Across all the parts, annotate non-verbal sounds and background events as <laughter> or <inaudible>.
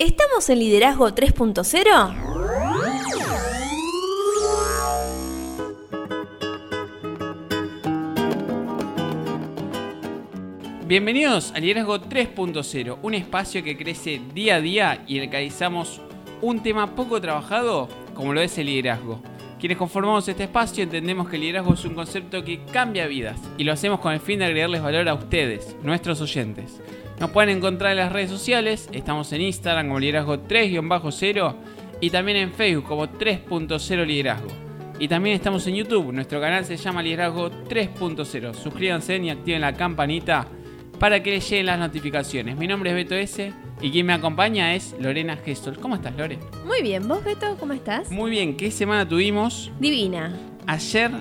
¿Estamos en Liderazgo 3.0? Bienvenidos a Liderazgo 3.0, un espacio que crece día a día y en el que analizamos un tema poco trabajado como lo es el liderazgo. Quienes conformamos este espacio entendemos que el liderazgo es un concepto que cambia vidas y lo hacemos con el fin de agregarles valor a ustedes, nuestros oyentes. Nos pueden encontrar en las redes sociales, estamos en Instagram como liderazgo 3-0 y también en Facebook como 3.0 liderazgo. Y también estamos en YouTube, nuestro canal se llama Liderazgo 3.0. Suscríbanse y activen la campanita para que les lleguen las notificaciones. Mi nombre es Beto S. Y quien me acompaña es Lorena Gestol. ¿Cómo estás, Lore? Muy bien, ¿vos, Beto, cómo estás? Muy bien, ¿qué semana tuvimos? Divina. Ayer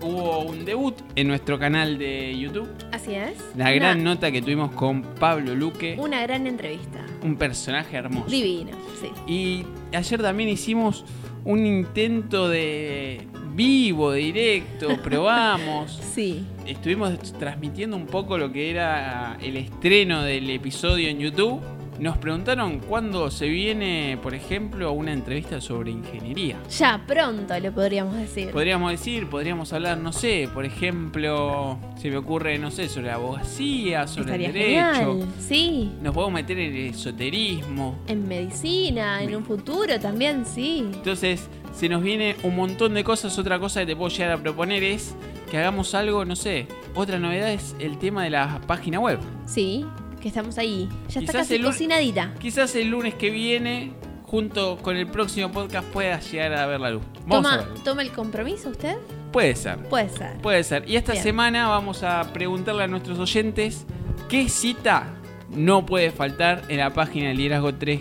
hubo un debut en nuestro canal de YouTube. Así es. La gran nota que tuvimos con Pablo Luque. Una gran entrevista. Un personaje hermoso. Divino, sí. Y ayer también hicimos un intento de vivo, directo, <laughs> probamos. sí. Estuvimos transmitiendo un poco lo que era el estreno del episodio en YouTube nos preguntaron cuándo se viene, por ejemplo, una entrevista sobre ingeniería. Ya, pronto le podríamos decir. Podríamos decir, podríamos hablar, no sé, por ejemplo, se me ocurre, no sé, sobre la abogacía, sobre el derecho. Sí. Nos podemos meter en el esoterismo. En medicina, en un futuro también, sí. Entonces, se nos viene un montón de cosas. Otra cosa que te puedo llegar a proponer es que hagamos algo, no sé. Otra novedad es el tema de la página web. Sí, que estamos ahí. Ya está casi cocinadita. Quizás el lunes que viene, junto con el próximo podcast, pueda llegar a ver la luz. toma, ¿Toma el compromiso usted? Puede ser. Puede ser. Puede ser. Y esta semana vamos a preguntarle a nuestros oyentes qué cita no puede faltar en la página de Liderazgo 3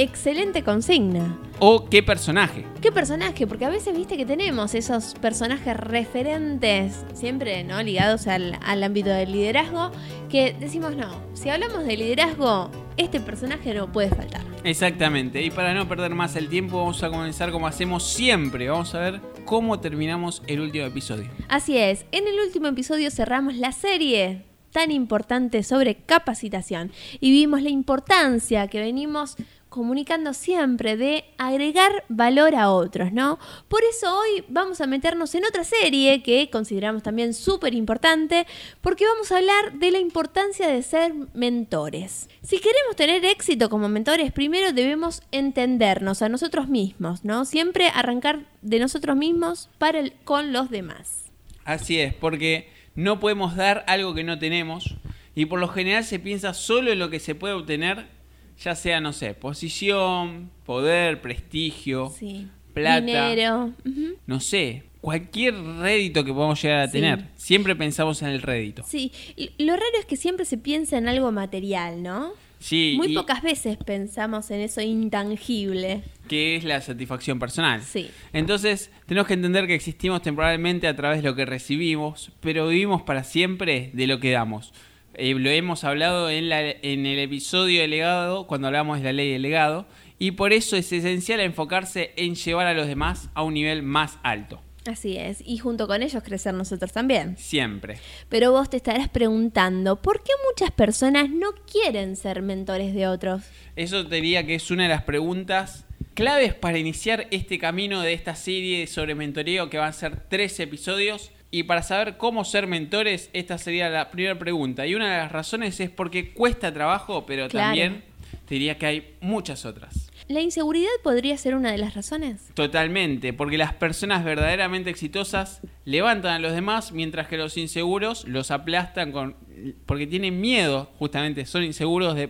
Excelente consigna. O qué personaje. ¿Qué personaje? Porque a veces viste que tenemos esos personajes referentes, siempre ¿no? ligados al, al ámbito del liderazgo, que decimos, no, si hablamos de liderazgo, este personaje no puede faltar. Exactamente, y para no perder más el tiempo vamos a comenzar como hacemos siempre, vamos a ver cómo terminamos el último episodio. Así es, en el último episodio cerramos la serie tan importante sobre capacitación y vimos la importancia que venimos comunicando siempre de agregar valor a otros, ¿no? Por eso hoy vamos a meternos en otra serie que consideramos también súper importante, porque vamos a hablar de la importancia de ser mentores. Si queremos tener éxito como mentores, primero debemos entendernos a nosotros mismos, ¿no? Siempre arrancar de nosotros mismos para el, con los demás. Así es, porque no podemos dar algo que no tenemos y por lo general se piensa solo en lo que se puede obtener, ya sea, no sé, posición, poder, prestigio, plata, dinero, no sé, cualquier rédito que podamos llegar a tener. Siempre pensamos en el rédito. Sí, lo raro es que siempre se piensa en algo material, ¿no? Muy pocas veces pensamos en eso intangible. Que es la satisfacción personal. Sí. Entonces, tenemos que entender que existimos temporalmente a través de lo que recibimos, pero vivimos para siempre de lo que damos. Eh, lo hemos hablado en, la, en el episodio de legado, cuando hablamos de la ley del legado, y por eso es esencial enfocarse en llevar a los demás a un nivel más alto. Así es, y junto con ellos crecer nosotros también. Siempre. Pero vos te estarás preguntando, ¿por qué muchas personas no quieren ser mentores de otros? Eso te diría que es una de las preguntas claves para iniciar este camino de esta serie sobre mentoreo que van a ser tres episodios. Y para saber cómo ser mentores, esta sería la primera pregunta. Y una de las razones es porque cuesta trabajo, pero también te diría que hay muchas otras. ¿La inseguridad podría ser una de las razones? Totalmente, porque las personas verdaderamente exitosas levantan a los demás, mientras que los inseguros los aplastan con porque tienen miedo, justamente son inseguros de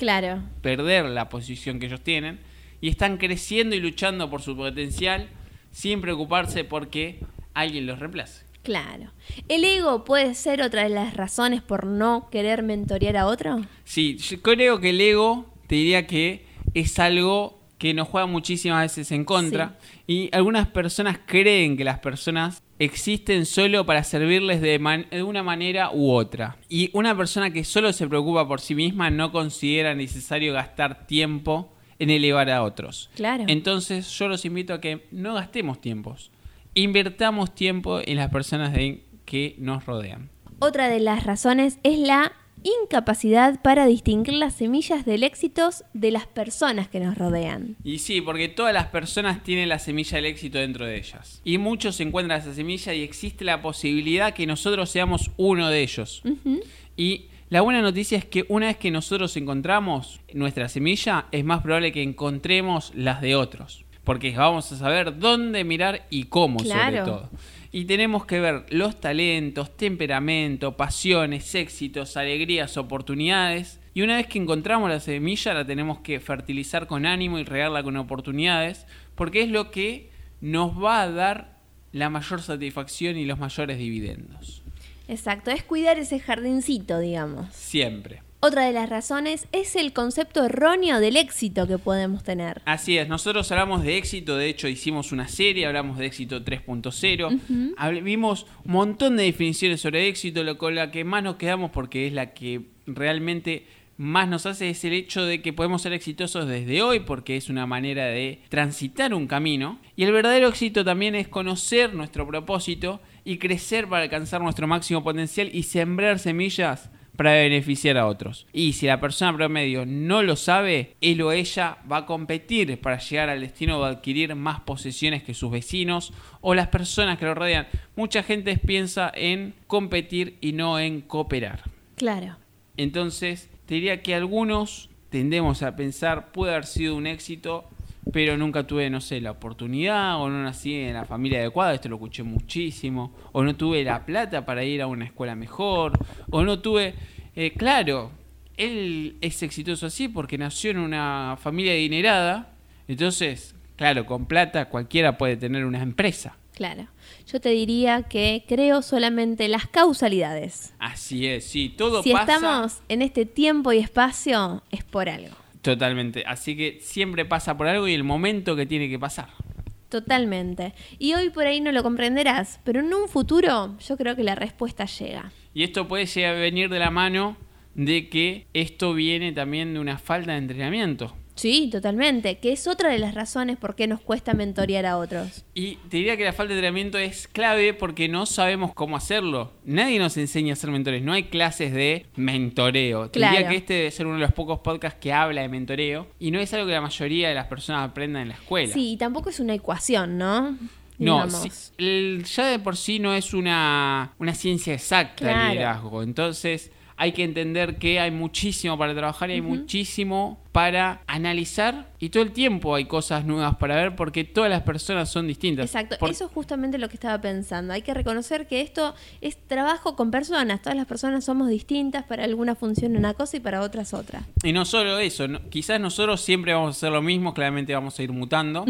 perder la posición que ellos tienen y están creciendo y luchando por su potencial sin preocuparse porque alguien los reemplace. Claro. ¿El ego puede ser otra de las razones por no querer mentorear a otro? Sí, yo creo que el ego te diría que es algo que nos juega muchísimas veces en contra. Y algunas personas creen que las personas existen solo para servirles de, de, una manera u otra. Y una persona que solo se preocupa por sí misma no considera necesario gastar tiempo en elevar a otros. Claro. Entonces yo los invito a que no gastemos tiempos. Invertamos tiempo en las personas que nos rodean. Otra de las razones es la incapacidad para distinguir las semillas del éxito de las personas que nos rodean. Y sí, porque todas las personas tienen la semilla del éxito dentro de ellas. Y muchos encuentran esa semilla y existe la posibilidad que nosotros seamos uno de ellos. Y la buena noticia es que una vez que nosotros encontramos nuestra semilla, es más probable que encontremos las de otros. Porque vamos a saber dónde mirar y cómo sobre todo. Y tenemos que ver los talentos, temperamento, pasiones, éxitos, alegrías, oportunidades. Y una vez que encontramos la semilla, la tenemos que fertilizar con ánimo y regarla con oportunidades, porque es lo que nos va a dar la mayor satisfacción y los mayores dividendos. Exacto, es cuidar ese jardincito, digamos. Siempre. Otra de las razones es el concepto erróneo del éxito que podemos tener. Así es, nosotros hablamos de éxito, de hecho hicimos una serie, hablamos de éxito 3.0, vimos un montón de definiciones sobre éxito, lo con la que más nos quedamos porque es la que realmente más nos hace es el hecho de que podemos ser exitosos desde hoy porque es una manera de transitar un camino. Y el verdadero éxito también es conocer nuestro propósito y crecer para alcanzar nuestro máximo potencial y sembrar semillas para beneficiar a otros. Y si la persona promedio no lo sabe, él o ella va a competir para llegar al destino de adquirir más posesiones que sus vecinos o las personas que lo rodean. Mucha gente piensa en competir y no en cooperar. Claro. Entonces, te diría que algunos tendemos a pensar, puede haber sido un éxito pero nunca tuve, no sé, la oportunidad, o no nací en la familia adecuada, esto lo escuché muchísimo, o no tuve la plata para ir a una escuela mejor, o no tuve, eh, claro, él es exitoso así porque nació en una familia adinerada, entonces, claro, con plata cualquiera puede tener una empresa. Claro. Yo te diría que creo solamente las causalidades. Así es, sí, todo pasa. Si estamos en este tiempo y espacio, es por algo. Totalmente. Así que siempre pasa por algo y el momento que tiene que pasar. Totalmente. Y hoy por ahí no lo comprenderás, pero en un futuro yo creo que la respuesta llega. Y esto puede llegar a venir de la mano de que esto viene también de una falta de entrenamiento. Sí, totalmente, que es otra de las razones por qué nos cuesta mentorear a otros. Y te diría que la falta de entrenamiento es clave porque no sabemos cómo hacerlo. Nadie nos enseña a ser mentores, no hay clases de mentoreo. Te diría que este debe ser uno de los pocos podcasts que habla de mentoreo y no es algo que la mayoría de las personas aprendan en la escuela. Sí, y tampoco es una ecuación, ¿no? No, ya de por sí no es una, una ciencia exacta el liderazgo. Entonces, hay que entender que hay muchísimo para trabajar y hay muchísimo para analizar y todo el tiempo hay cosas nuevas para ver porque todas las personas son distintas. Exacto, eso es justamente lo que estaba pensando. Hay que reconocer que esto es trabajo con personas, todas las personas somos distintas, para alguna funciona una cosa y para otras otra. Y no solo eso, quizás nosotros siempre vamos a hacer lo mismo, claramente vamos a ir mutando,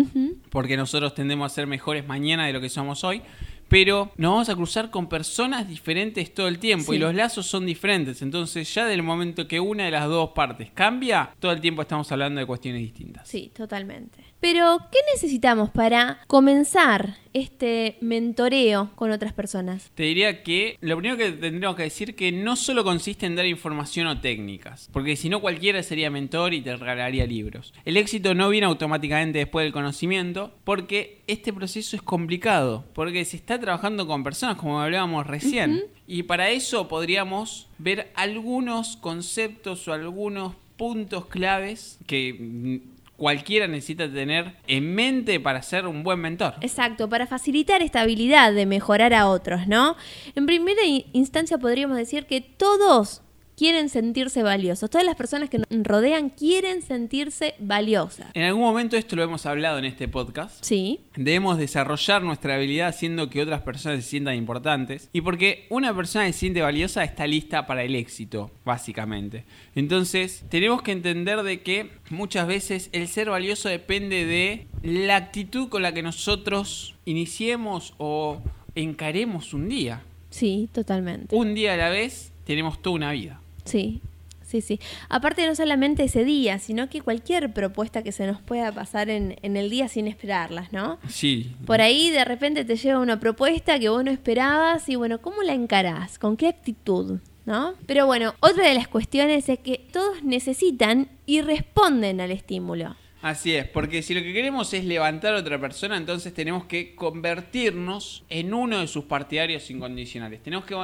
porque nosotros tendemos a ser mejores mañana de lo que somos hoy pero nos vamos a cruzar con personas diferentes todo el tiempo y los lazos son diferentes. Entonces, ya del momento que una de las dos partes cambia, todo el tiempo estamos hablando de cuestiones distintas. Sí, totalmente. Pero, ¿qué necesitamos para comenzar este mentoreo con otras personas? Te diría que lo primero que tendríamos que decir que no solo consiste en dar información o técnicas, porque si no cualquiera sería mentor y te regalaría libros. El éxito no viene automáticamente después del conocimiento, porque este proceso es complicado, porque se está trabajando con personas como hablábamos recién, y para eso podríamos ver algunos conceptos o algunos puntos claves que cualquiera necesita tener en mente para ser un buen mentor. Exacto, para facilitar esta habilidad de mejorar a otros, ¿no? En primera instancia podríamos decir que todos quieren sentirse valiosos. Todas las personas que nos rodean quieren sentirse valiosas. En algún momento esto lo hemos hablado en este podcast. Sí. Debemos desarrollar nuestra habilidad haciendo que otras personas se sientan importantes. Y porque una persona se siente valiosa está lista para el éxito, básicamente. Entonces, tenemos que entender de que muchas veces el ser valioso depende de la actitud con la que nosotros iniciemos o encaremos un día. Sí, totalmente. Un día a la vez tenemos toda una vida. Sí, sí, sí. Aparte no solamente ese día, sino que cualquier propuesta que se nos pueda pasar en, el día sin esperarlas, ¿no? Sí. Por ahí de repente te llega una propuesta que vos no esperabas y bueno, ¿cómo la encarás? ¿Con qué actitud? ¿No? Pero bueno, otra de las cuestiones es que todos necesitan y responden al estímulo. Así es, porque si lo que queremos es levantar a otra persona, entonces tenemos que convertirnos en uno de sus partidarios incondicionales. Tenemos que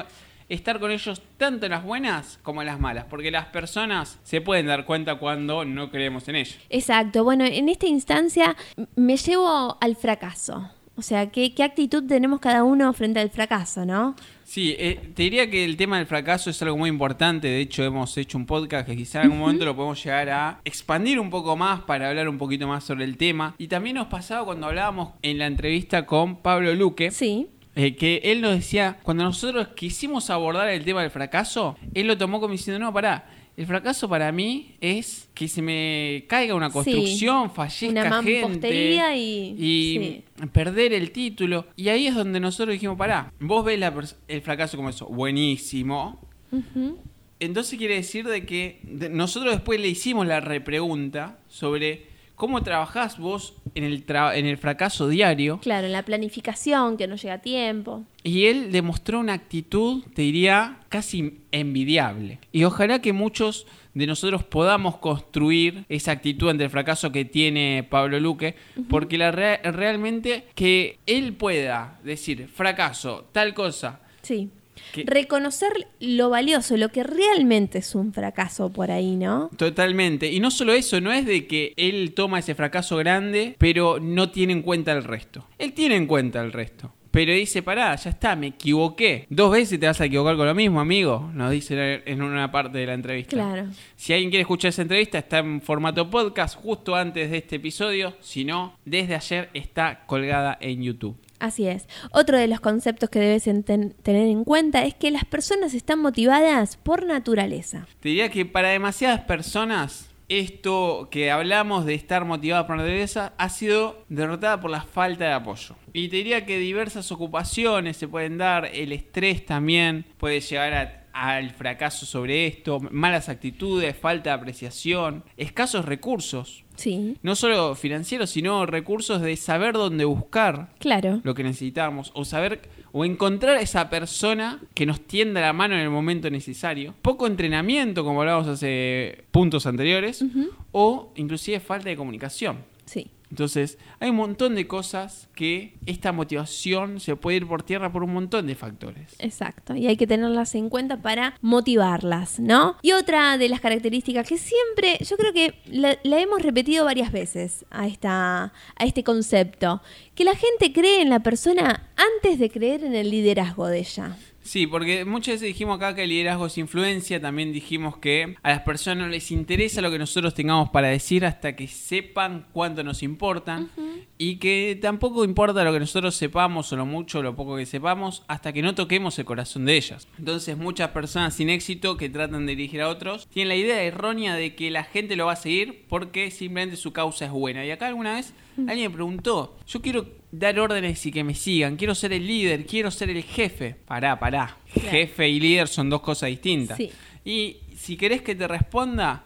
estar con ellos tanto en las buenas como en las malas, porque las personas se pueden dar cuenta cuando no creemos en ellos. Exacto, bueno, en esta instancia me llevo al fracaso. O sea, ¿qué, qué actitud tenemos cada uno frente al fracaso, no? Sí, eh, te diría que el tema del fracaso es algo muy importante. De hecho, hemos hecho un podcast que quizá en algún momento lo podemos llegar a expandir un poco más para hablar un poquito más sobre el tema. Y también nos pasaba cuando hablábamos en la entrevista con Pablo Luque. Sí, eh, que él nos decía, cuando nosotros quisimos abordar el tema del fracaso, él lo tomó como diciendo, no, pará, el fracaso para mí es que se me caiga una Sí. construcción, fallezca Una gente y- perder el título. Y ahí es donde nosotros dijimos, pará, vos ves la el fracaso como eso, buenísimo. Entonces quiere decir de que nosotros después le hicimos la repregunta sobre cómo trabajás vos en el, tra- en el fracaso diario. claro, la planificación que no llega a tiempo. Y él demostró una actitud, te diría, casi envidiable. Y ojalá que muchos de nosotros podamos construir esa actitud ante el fracaso que tiene Pablo Luque, porque la rea- realmente que él pueda decir, fracaso, tal cosa, Sí. Reconocer lo valioso, lo que realmente es un fracaso por ahí, ¿no? Totalmente. Y no solo eso, no es de que él toma ese fracaso grande, pero no tiene en cuenta el resto. Él tiene en cuenta el resto. Pero dice, pará, ya está, me equivoqué. Dos veces te vas a equivocar con lo mismo, amigo. Nos dice en una parte de la entrevista. Claro. Si alguien quiere escuchar esa entrevista, está en formato podcast justo antes de este episodio. Si no, desde ayer está colgada en YouTube. Así es. Otro de los conceptos que debes tener en cuenta es que las personas están motivadas por naturaleza. Te diría que para demasiadas personas esto que hablamos de estar motivado por naturaleza ha sido derrotada por la falta de apoyo. Y te diría que diversas ocupaciones se pueden dar, el estrés también puede llegar a- al fracaso sobre esto, malas actitudes, falta de apreciación, escasos recursos, Sí, no solo financieros, sino recursos de saber dónde buscar claro. lo que necesitamos o saber o encontrar a esa persona que nos tienda la mano en el momento necesario. Poco entrenamiento, como hablábamos hace puntos anteriores, o inclusive falta de comunicación. Sí, Entonces, hay un montón de cosas que esta motivación se puede ir por tierra por un montón de factores. exacto. Y hay que tenerlas en cuenta para motivarlas, ¿no? Y otra de las características que siempre, yo creo que la, hemos repetido varias veces a, esta, a este concepto, que la gente cree en la persona antes de creer en el liderazgo de ella. Sí, porque muchas veces dijimos acá que el liderazgo es influencia, también dijimos que a las personas no les interesa lo que nosotros tengamos para decir hasta que sepan cuánto nos importan y que tampoco importa lo que nosotros sepamos o lo mucho o lo poco que sepamos hasta que no toquemos el corazón de ellas. Entonces muchas personas sin éxito que tratan de dirigir a otros tienen la idea errónea de que la gente lo va a seguir porque simplemente su causa es buena. Y acá alguna vez <laughs> alguien me preguntó, yo quiero dar órdenes y que me sigan, quiero ser el líder, quiero ser el jefe. Pará, pará. Claro. Jefe y líder son dos cosas distintas. Sí. Y si querés que te responda,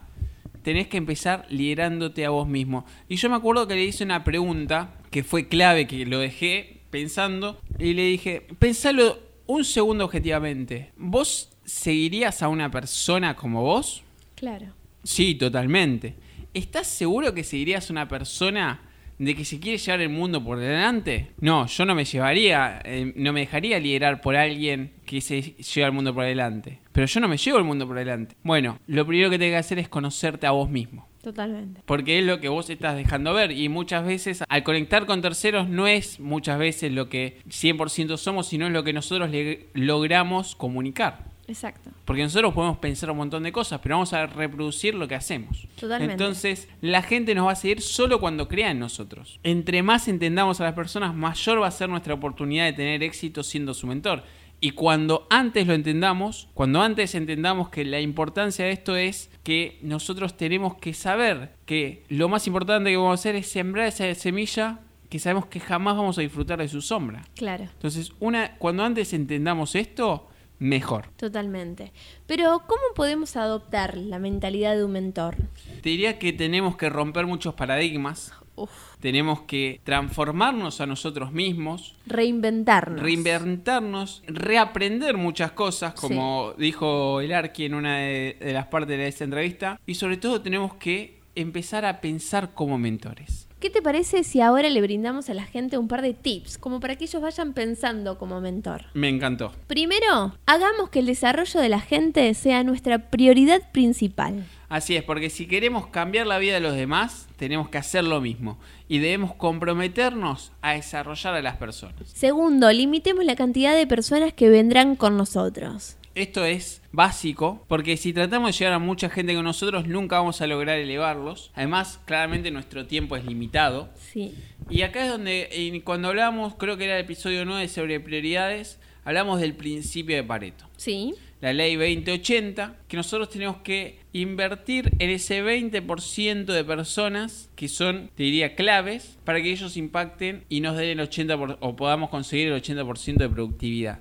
tenés que empezar liderándote a vos mismo. Y yo me acuerdo que le hice una pregunta que fue clave, que lo dejé pensando, y le dije, pensalo un segundo objetivamente. ¿Vos seguirías a una persona como vos? Claro. Sí, totalmente. ¿Estás seguro que seguirías a una persona de que se quiere llevar el mundo por delante? No, yo no me llevaría, eh, no me dejaría liderar por alguien que se lleva el mundo por delante. Pero yo no me llevo el mundo por delante. Bueno, lo primero que tenés que hacer es conocerte a vos mismo. Totalmente. Porque es lo que vos estás dejando ver y muchas veces al conectar con terceros no es muchas veces lo que 100% somos, sino es lo que nosotros le- logramos comunicar. Exacto. Porque nosotros podemos pensar un montón de cosas, pero vamos a reproducir lo que hacemos. Totalmente. Entonces, la gente nos va a seguir solo cuando crea en nosotros. Entre más entendamos a las personas, mayor va a ser nuestra oportunidad de tener éxito siendo su mentor. Y cuando antes lo entendamos, cuando antes entendamos que la importancia de esto es que nosotros tenemos que saber que lo más importante que vamos a hacer es sembrar esa semilla que sabemos que jamás vamos a disfrutar de su sombra. Claro. Entonces, una, cuando antes entendamos esto, mejor. Totalmente. Pero, ¿cómo podemos adoptar la mentalidad de un mentor? Te diría que tenemos que romper muchos paradigmas, Uf, tenemos que transformarnos a nosotros mismos, reinventarnos. reinventarnos, reaprender muchas cosas, como dijo el Arqui en una de, de las partes de esta entrevista, y sobre todo tenemos que empezar a pensar como mentores. ¿Qué te parece si ahora le brindamos a la gente un par de tips, como para que ellos vayan pensando como mentor? Me encantó. Primero, hagamos que el desarrollo de la gente sea nuestra prioridad principal. Así es, porque si queremos cambiar la vida de los demás, tenemos que hacer lo mismo y debemos comprometernos a desarrollar a las personas. Segundo, limitemos la cantidad de personas que vendrán con nosotros. Esto es básico, porque si tratamos de llegar a mucha gente con nosotros, nunca vamos a lograr elevarlos. Además, claramente nuestro tiempo es limitado. Sí. Y acá es donde, cuando hablamos, creo que era el episodio 9 sobre prioridades, hablamos del principio de Pareto. Sí. La ley 2080, que nosotros tenemos que invertir en ese 20% de personas que son, te diría, claves para que ellos impacten y nos den el 80% o podamos conseguir el 80% de productividad.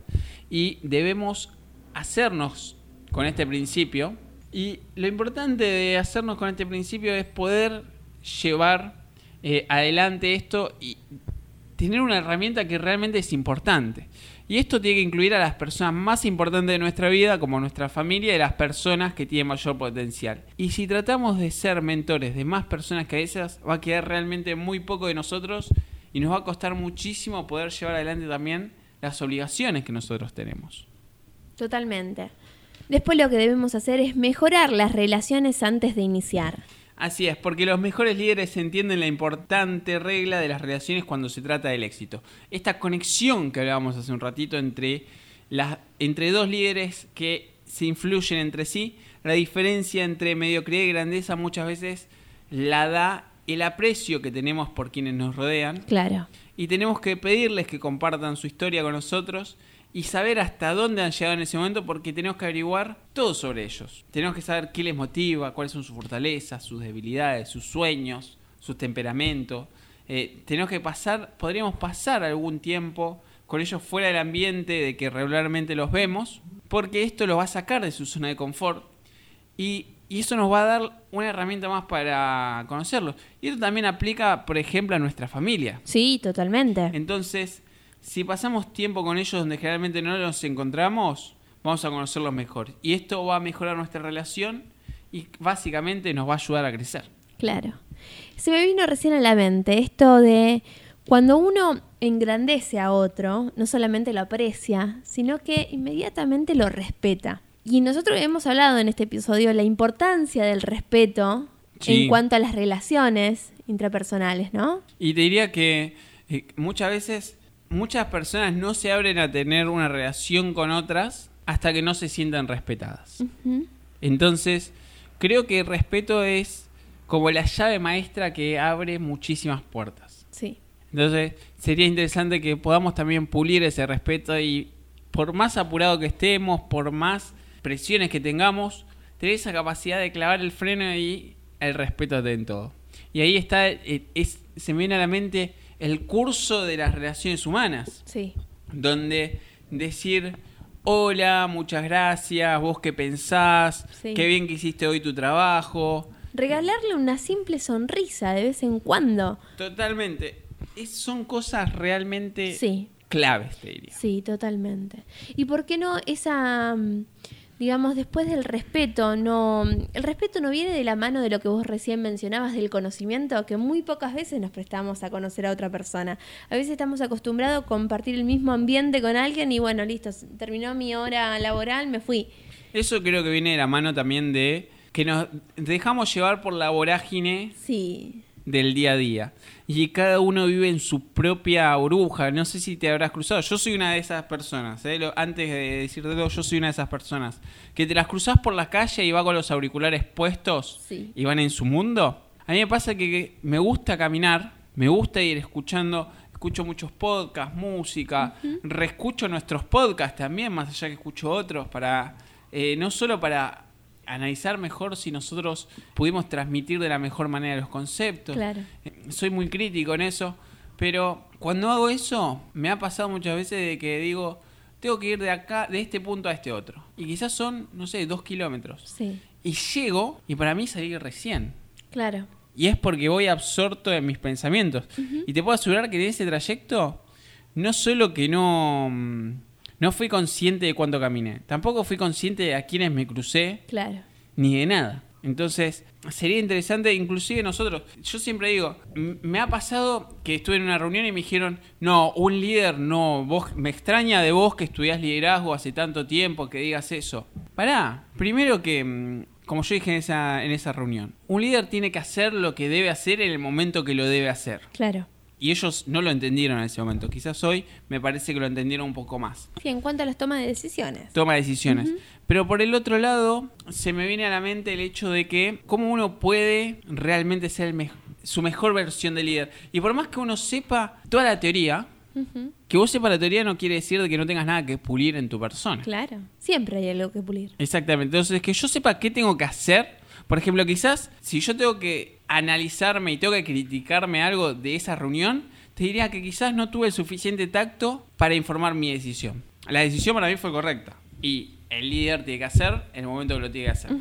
Y debemos hacernos con este principio. Y lo importante de hacernos con este principio es poder llevar eh, adelante esto y tener una herramienta que realmente es importante. Y esto tiene que incluir a las personas más importantes de nuestra vida, como nuestra familia y las personas que tienen mayor potencial. Y si tratamos de ser mentores de más personas que esas, va a quedar realmente muy poco de nosotros y nos va a costar muchísimo poder llevar adelante también las obligaciones que nosotros tenemos. Totalmente. Después lo que debemos hacer es mejorar las relaciones antes de iniciar. Así es, porque los mejores líderes entienden la importante regla de las relaciones cuando se trata del éxito. Esta conexión que hablábamos hace un ratito entre, las, entre dos líderes que se influyen entre sí, la diferencia entre mediocridad y grandeza muchas veces la da el aprecio que tenemos por quienes nos rodean. Claro. Y tenemos que pedirles que compartan su historia con nosotros y saber hasta dónde han llegado en ese momento porque tenemos que averiguar todo sobre ellos. Tenemos que saber qué les motiva, cuáles son sus fortalezas, sus debilidades, sus sueños, sus temperamentos. Eh, tenemos que pasar, podríamos pasar algún tiempo con ellos fuera del ambiente de que regularmente los vemos, porque esto los va a sacar de su zona de confort y, y eso nos va a dar una herramienta más para conocerlos. Y esto también aplica, por ejemplo, a nuestra familia. Sí, totalmente. Entonces, si pasamos tiempo con ellos donde generalmente no los encontramos, vamos a conocerlos mejor. Y esto va a mejorar nuestra relación y básicamente nos va a ayudar a crecer. Claro. Se me vino recién a la mente esto de cuando uno engrandece a otro, no solamente lo aprecia, sino que inmediatamente lo respeta. Y nosotros hemos hablado en este episodio la importancia del respeto Sí. en cuanto a las relaciones intrapersonales, ¿no? Y te diría que eh, muchas veces muchas personas no se abren a tener una relación con otras hasta que no se sientan respetadas. Entonces, creo que el respeto es como la llave maestra que abre muchísimas puertas. Sí. Entonces, sería interesante que podamos también pulir ese respeto y por más apurado que estemos, por más presiones que tengamos, tener esa capacidad de clavar el freno y el respeto en todo. Y ahí está, eh, es, se me viene a la mente el curso de las relaciones humanas, Sí. donde decir, hola, muchas gracias, vos qué pensás, Sí. qué bien que hiciste hoy tu trabajo. Regalarle una simple sonrisa de vez en cuando. Totalmente. Es- son cosas realmente Sí. claves, te diría. Sí, totalmente. ¿Y por qué no esa, mm, digamos, después del respeto, no, el respeto no viene de la mano de lo que vos recién mencionabas del conocimiento, que muy pocas veces nos prestamos a conocer a otra persona. A veces estamos acostumbrados a compartir el mismo ambiente con alguien y bueno, listo, terminó mi hora laboral, me fui. Eso creo que viene de la mano también de que nos dejamos llevar por la vorágine Sí, del día a día. Y cada uno vive en su propia burbuja. No sé si te habrás cruzado. Yo soy una de esas personas. ¿eh? Lo- antes de decirte yo soy una de esas personas. Que te las cruzas por la calle y va con los auriculares puestos Sí. y van en su mundo. A mí me pasa que, que me gusta caminar, me gusta ir escuchando. Escucho muchos podcasts, música, reescucho nuestros podcasts también, más allá que escucho otros, para eh, no solo para analizar mejor si nosotros pudimos transmitir de la mejor manera los conceptos. claro. Eh, Soy muy crítico en eso, pero cuando hago eso, me ha pasado muchas veces de que digo, tengo que ir de acá, de este punto a este otro. Y quizás son, no sé, dos kilómetros. Sí, Y llego, y para mí salí recién. claro. Y es porque voy absorto en mis pensamientos. Y te puedo asegurar que en ese trayecto, no solo que no, mm, no fui consciente de cuánto caminé, tampoco fui consciente de a quiénes me crucé, Claro. ni de nada. Entonces, sería interesante, inclusive nosotros, yo siempre digo, me ha pasado que estuve en una reunión y me dijeron, no, un líder, no, vos, me extraña de vos que estudiás liderazgo hace tanto tiempo, que digas eso. Pará, primero que, mm, como yo dije en esa, en esa reunión, un líder tiene que hacer lo que debe hacer en el momento que lo debe hacer. Claro. Y ellos no lo entendieron en ese momento. Quizás hoy me parece que lo entendieron un poco más. Sí, en cuanto a las tomas de decisiones. Toma decisiones. Pero por el otro lado, se me viene a la mente el hecho de que cómo uno puede realmente ser el su mejor versión de líder. Y por más que uno sepa toda la teoría, que vos sepas la teoría no quiere decir de que no tengas nada que pulir en tu persona. Claro. Siempre hay algo que pulir. Exactamente. Entonces, que yo sepa qué tengo que hacer. Por ejemplo, quizás si yo tengo que analizarme y tengo que criticarme algo de esa reunión, te diría que quizás no tuve el suficiente tacto para informar mi decisión. La decisión para mí fue correcta. Y el líder tiene que hacer en el momento que lo tiene que hacer.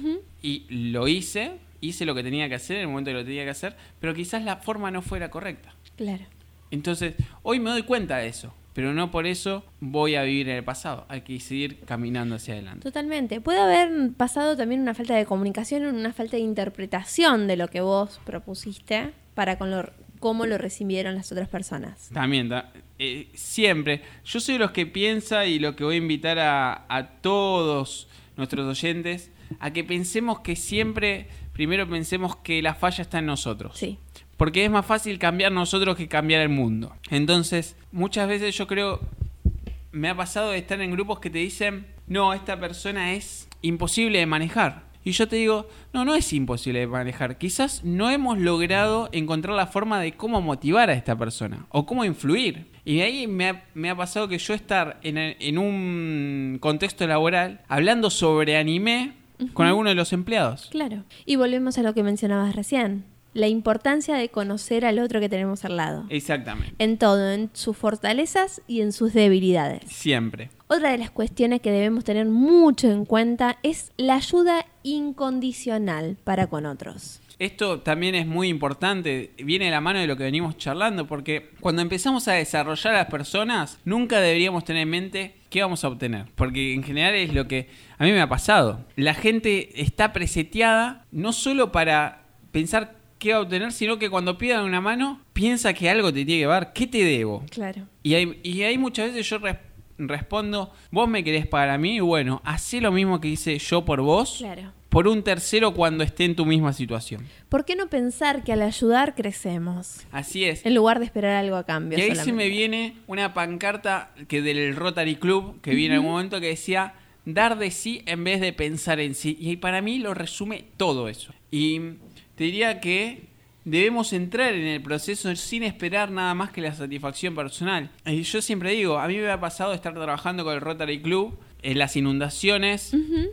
Y lo hice, hice lo que tenía que hacer en el momento que lo tenía que hacer, pero quizás la forma no fuera correcta. Claro. Entonces, hoy me doy cuenta de eso, pero no por eso voy a vivir en el pasado. Hay que seguir caminando hacia adelante. Totalmente. Puede haber pasado también una falta de comunicación, una falta de interpretación de lo que vos propusiste para con lo, cómo lo recibieron las otras personas. También, ta- eh, siempre. Yo soy de los que piensa y lo que voy a invitar a, a todos nuestros oyentes a que pensemos que siempre, primero pensemos que la falla está en nosotros. Sí. Porque es más fácil cambiar nosotros que cambiar el mundo. Entonces, muchas veces yo creo, me ha pasado de estar en grupos que te dicen, no, esta persona es imposible de manejar. Y yo te digo, no, no es imposible de manejar. Quizás no hemos logrado encontrar la forma de cómo motivar a esta persona o cómo influir. Y de ahí me ha, me ha pasado que yo estar en, en un contexto laboral hablando sobre anime con alguno de los empleados. Claro. Y volvemos a lo que mencionabas recién. La importancia de conocer al otro que tenemos al lado. Exactamente. En todo, en sus fortalezas y en sus debilidades. Siempre. Otra de las cuestiones que debemos tener mucho en cuenta es la ayuda incondicional para con otros. Esto también es muy importante, viene de la mano de lo que venimos charlando, porque cuando empezamos a desarrollar a las personas, nunca deberíamos tener en mente qué vamos a obtener, porque en general es lo que a mí me ha pasado. La gente está preseteada no solo para pensar qué va a obtener, sino que cuando pidan una mano, piensa que algo te tiene que dar, ¿qué te debo? Claro. Y hay, y hay muchas veces yo res- respondo, vos me querés para mí, y bueno, hacé lo mismo que hice yo por vos, Claro. por un tercero cuando esté en tu misma situación. ¿Por qué no pensar que al ayudar crecemos? Así es. En lugar de esperar algo a cambio. Y ahí se me viene una pancarta que del Rotary Club que viene en algún momento que decía dar de sí en vez de pensar en sí. Y para mí lo resume todo eso. Y te diría que debemos entrar en el proceso sin esperar nada más que la satisfacción personal. Y yo siempre digo, a mí me ha pasado estar trabajando con el Rotary Club en las inundaciones,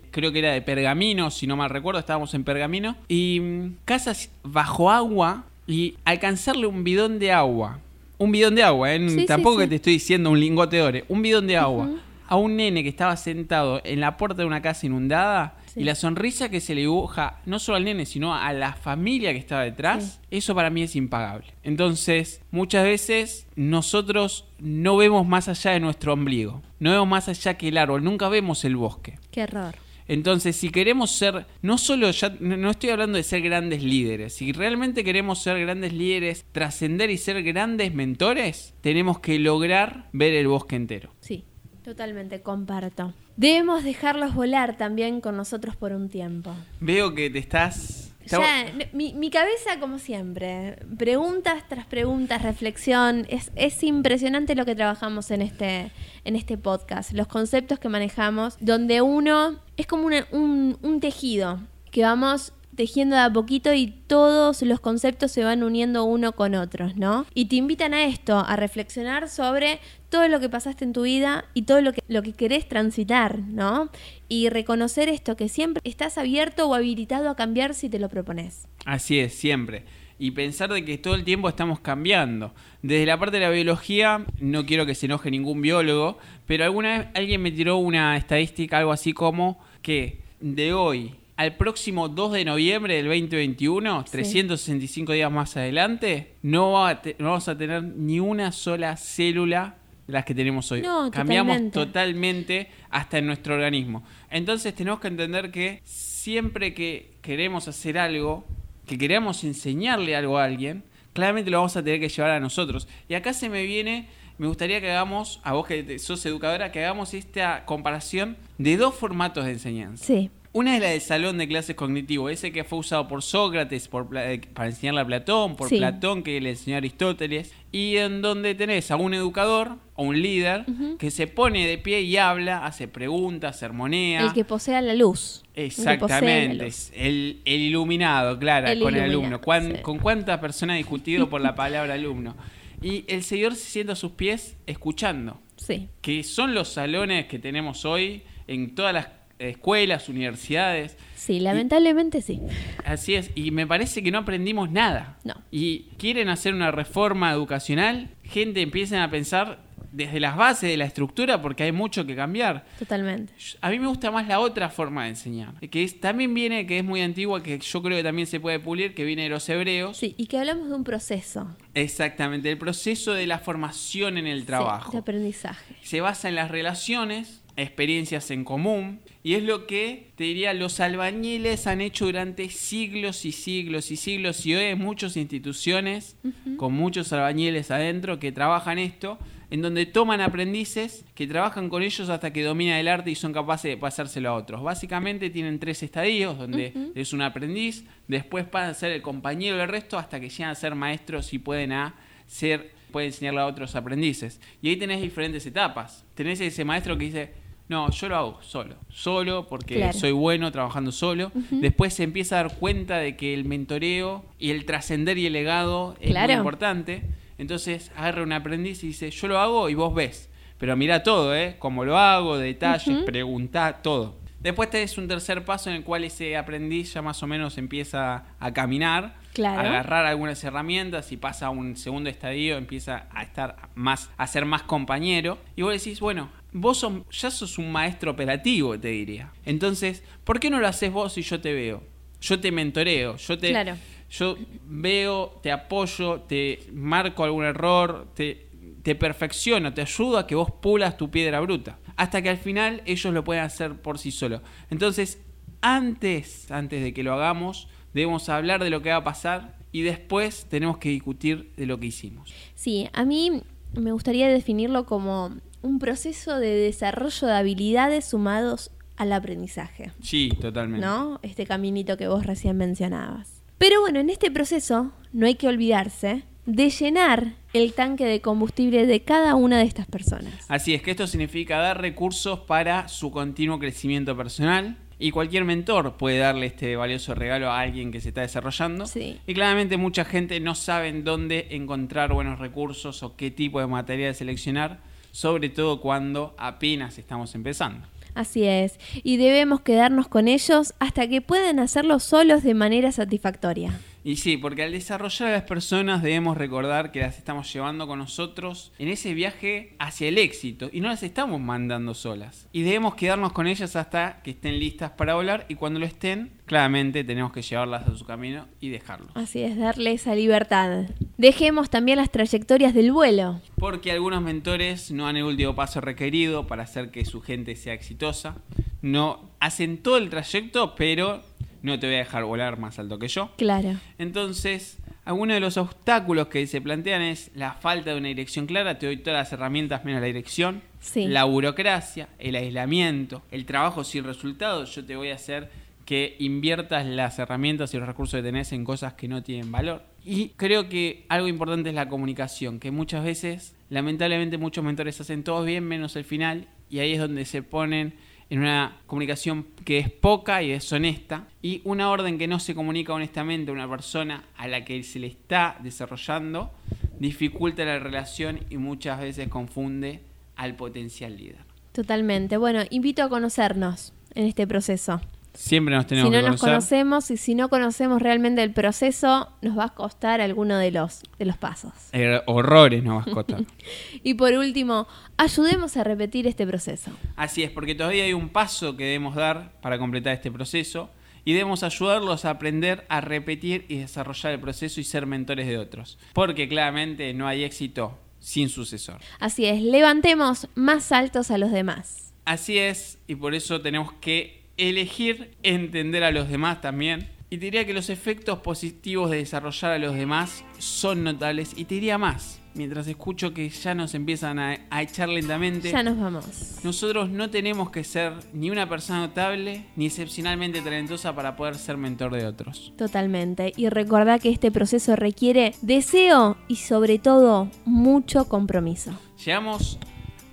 creo que era de Pergamino, si no mal recuerdo, estábamos en Pergamino, y casas bajo agua y alcanzarle un bidón de agua. Un bidón de agua, ¿eh? Sí, tampoco sí. que te estoy diciendo un lingote de ore, un bidón de agua. A un nene que estaba sentado en la puerta de una casa inundada Sí. y la sonrisa que se le dibuja no solo al nene, sino a la familia que estaba detrás, eso para mí es impagable. Entonces, muchas veces nosotros no vemos más allá de nuestro ombligo, no vemos más allá que el árbol, nunca vemos el bosque. Qué error. Entonces, si queremos ser, no solo ya, no estoy hablando de ser grandes líderes, si realmente queremos ser grandes líderes, trascender y ser grandes mentores, tenemos que lograr ver el bosque entero. Sí, totalmente comparto. Debemos dejarlos volar también con nosotros por un tiempo. Veo que te estás... Ya, mi, mi cabeza, como siempre, preguntas tras preguntas, reflexión. Es, es impresionante lo que trabajamos en este, en este podcast, los conceptos que manejamos, donde uno es como una- un, un tejido que vamos tejiendo de a poquito y todos los conceptos se van uniendo uno con otros, ¿no? Y te invitan a esto, a reflexionar sobre todo lo que pasaste en tu vida y todo lo que, lo que querés transitar, ¿no? Y reconocer esto, que siempre estás abierto o habilitado a cambiar si te lo propones. Así es, siempre. Y pensar de que todo el tiempo estamos cambiando. Desde la parte de la biología, no quiero que se enoje ningún biólogo, pero alguna vez alguien me tiró una estadística, algo así como que de hoy al próximo 2 de noviembre del 2021, Sí. 365 días más adelante, no, va a no vamos a tener ni una sola célula las que tenemos hoy. No, Cambiamos totalmente. totalmente hasta en nuestro organismo. Entonces tenemos que entender que siempre que queremos hacer algo, que queremos enseñarle algo a alguien, claramente lo vamos a tener que llevar a nosotros. Y acá se me viene, me gustaría que hagamos, a vos que sos educadora, que hagamos esta comparación de dos formatos de enseñanza. Sí, Una es la del salón de clases cognitivo, ese que fue usado por Sócrates por, eh, para enseñarle a Platón, por Sí. Platón que le enseñó a Aristóteles, y en donde tenés a un educador o un líder que se pone de pie y habla, hace preguntas, sermonea. el que posea la luz. El la Exactamente, luz. el, el iluminado, claro, El con el alumno. Cuán- sí. ¿Con cuántas personas ha discutido por la <laughs> palabra alumno? Y el seguidor se sienta a sus pies escuchando Sí, que son los salones que tenemos hoy en todas las escuelas, universidades. sí, lamentablemente sí. Así es, y me parece que no aprendimos nada. No. Y quieren hacer una reforma educacional, gente empiecen a pensar desde las bases de la estructura porque hay mucho que cambiar. Totalmente. A mí me gusta más la otra forma de enseñar, que es, también viene, que es muy antigua, que yo creo que también se puede pulir, que viene de los hebreos. Sí, y que hablamos de un proceso Exactamente, el proceso de la formación en el sí, trabajo. de aprendizaje. se basa en las relaciones, experiencias en común, y es lo que, te diría, los albañiles han hecho durante siglos y siglos y siglos, y hoy hay muchas instituciones con muchos albañiles adentro que trabajan esto, en donde toman aprendices que trabajan con ellos hasta que dominan el arte y son capaces de pasárselo a otros. Básicamente tienen tres estadios, donde es un aprendiz, después pasan a ser el compañero del resto hasta que llegan a ser maestros y pueden a ser pueden enseñarle a otros aprendices. Y ahí tenés diferentes etapas. Tenés ese maestro que dice, no, yo lo hago solo, solo porque Claro. soy bueno trabajando solo. Después se empieza a dar cuenta de que el mentoreo y el trascender y el legado es Claro. muy importante. Entonces agarra un aprendiz y dice, yo lo hago y vos ves. Pero mira todo, ¿eh? Cómo lo hago, detalles, preguntá, todo. Después tenés un tercer paso en el cual ese aprendiz ya más o menos empieza a caminar, Claro. a agarrar algunas herramientas y pasa a un segundo estadio, empieza a estar más, a ser más compañero. Y vos decís, bueno, vos sos- ya sos un maestro operativo, te diría. Entonces, ¿por qué no lo haces vos y yo te veo? Yo te mentoreo, yo te, Claro. yo veo, te apoyo, te marco algún error, te, te perfecciono, te ayudo a que vos pulas tu piedra bruta. Hasta que al final ellos lo pueden hacer por sí solos. Entonces, antes, antes de que lo hagamos, debemos hablar de lo que va a pasar y después tenemos que discutir de lo que hicimos. Sí, a mí me gustaría definirlo como un proceso de desarrollo de habilidades sumados al aprendizaje, Sí, totalmente. ¿no? Este caminito que vos recién mencionabas. Pero bueno, en este proceso no hay que olvidarse de llenar el tanque de combustible de cada una de estas personas. Así es que esto significa dar recursos para su continuo crecimiento personal y cualquier mentor puede darle este valioso regalo a alguien que se está desarrollando. Sí. Y claramente mucha gente no sabe en dónde encontrar buenos recursos o qué tipo de material seleccionar, sobre todo cuando apenas estamos empezando. Así es, y debemos quedarnos con ellos hasta que puedan hacerlo solos de manera satisfactoria. Y sí, porque al desarrollar a las personas debemos recordar que las estamos llevando con nosotros en ese viaje hacia el éxito y no las estamos mandando solas. Y debemos quedarnos con ellas hasta que estén listas para volar y cuando lo estén, claramente tenemos que llevarlas a su camino y dejarlos. Así es, darle esa libertad. Dejemos también las trayectorias del vuelo. Porque algunos mentores no dan el último paso requerido para hacer que su gente sea exitosa. No hacen todo el trayecto, pero no te voy a dejar volar más alto que yo. Claro. Entonces, algunos de los obstáculos que se plantean es la falta de una dirección clara. Te doy todas las herramientas menos la dirección. Sí. La burocracia, el aislamiento, el trabajo sin resultados. Yo te voy a hacer que inviertas las herramientas y los recursos que tenés en cosas que no tienen valor. Y creo que algo importante es la comunicación, que muchas veces, lamentablemente, muchos mentores hacen todo bien menos el final, y ahí es donde se ponen en una comunicación que es poca y deshonesta, y una orden que no se comunica honestamente a una persona a la que se le está desarrollando, dificulta la relación y muchas veces confunde al potencial líder. Totalmente. Bueno, invito a conocernos en este proceso. Siempre nos tenemos si no que nos conocemos y si no conocemos realmente el proceso, nos va a costar alguno de los, de los pasos. Eh, horrores nos va a costar. <laughs> Y por último, ayudemos a repetir este proceso. Así es, porque todavía hay un paso que debemos dar para completar este proceso y debemos ayudarlos a aprender a repetir y desarrollar el proceso y ser mentores de otros. Porque claramente no hay éxito sin sucesor. Así es, levantemos más altos a los demás. Así es, y por eso tenemos que elegir entender a los demás también. Y te diría que los efectos positivos de desarrollar a los demás son notables. Y te diría más, mientras escucho que ya nos empiezan a, a echar lentamente. Ya nos vamos. Nosotros no tenemos que ser ni una persona notable ni excepcionalmente talentosa para poder ser mentor de otros. Totalmente. Y recordá que este proceso requiere deseo y sobre todo mucho compromiso. Llegamos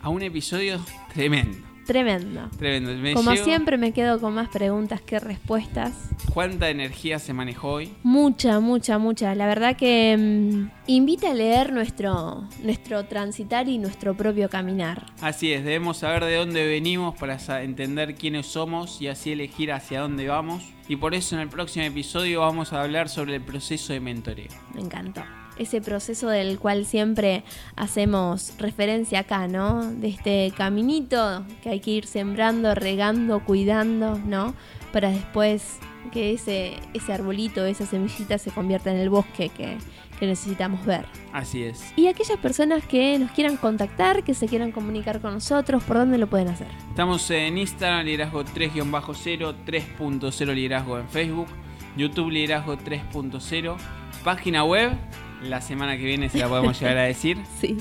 a un episodio tremendo. Tremendo. Tremendo. Me Como llevo- siempre me quedo con más preguntas que respuestas. ¿Cuánta energía se manejó hoy? Mucha, mucha, mucha. La verdad que mm, invita a leer nuestro, nuestro transitar y nuestro propio caminar. Así es, debemos saber de dónde venimos para entender quiénes somos y así elegir hacia dónde vamos. Y por eso en el próximo episodio vamos a hablar sobre el proceso de mentoreo. Me encantó. Ese proceso del cual siempre hacemos referencia acá, ¿no? De este caminito que hay que ir sembrando, regando, cuidando, ¿no? Para después que ese, ese arbolito, esa semillita se convierta en el bosque que, que necesitamos ver. Así es. Y aquellas personas que nos quieran contactar, que se quieran comunicar con nosotros, ¿por dónde lo pueden hacer? Estamos en Instagram, liderazgo 3-0, 3.0 liderazgo en Facebook, YouTube liderazgo 3.0, página web, la semana que viene se la podemos llegar a decir, <laughs> Sí.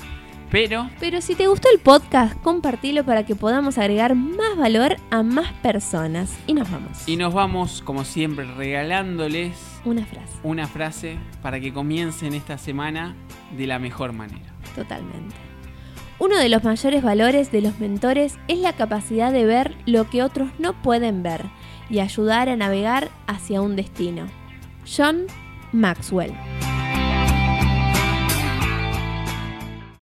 pero Pero si te gustó el podcast, compartilo para que podamos agregar más valor a más personas. Y nos vamos. y nos vamos como siempre regalándoles Una frase, una frase para que comiencen esta semana de la mejor manera. totalmente. Uno de los mayores valores de los mentores es la capacidad de ver lo que otros no pueden ver y ayudar a navegar hacia un destino. John Maxwell.